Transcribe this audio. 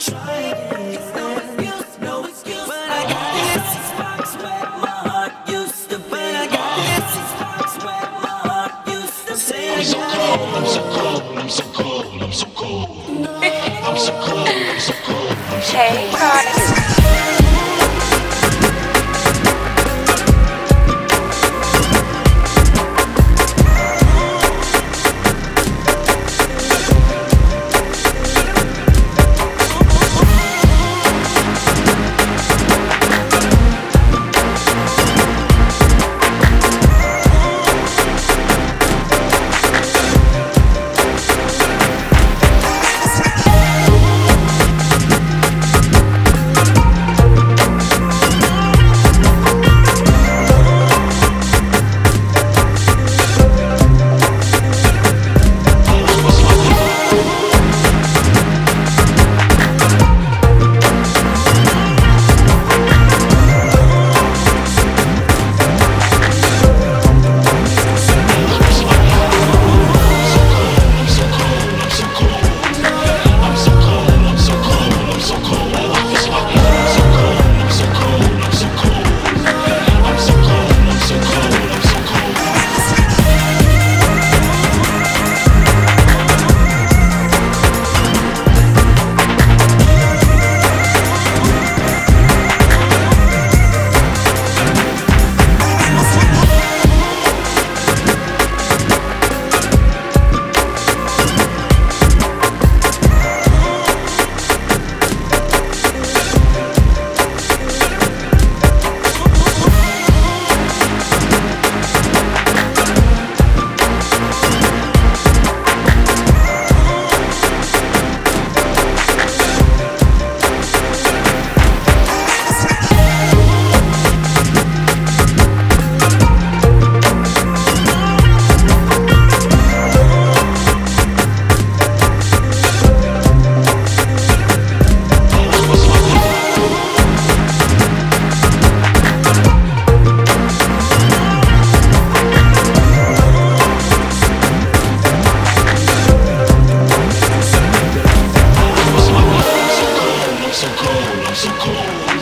so cold, so cold.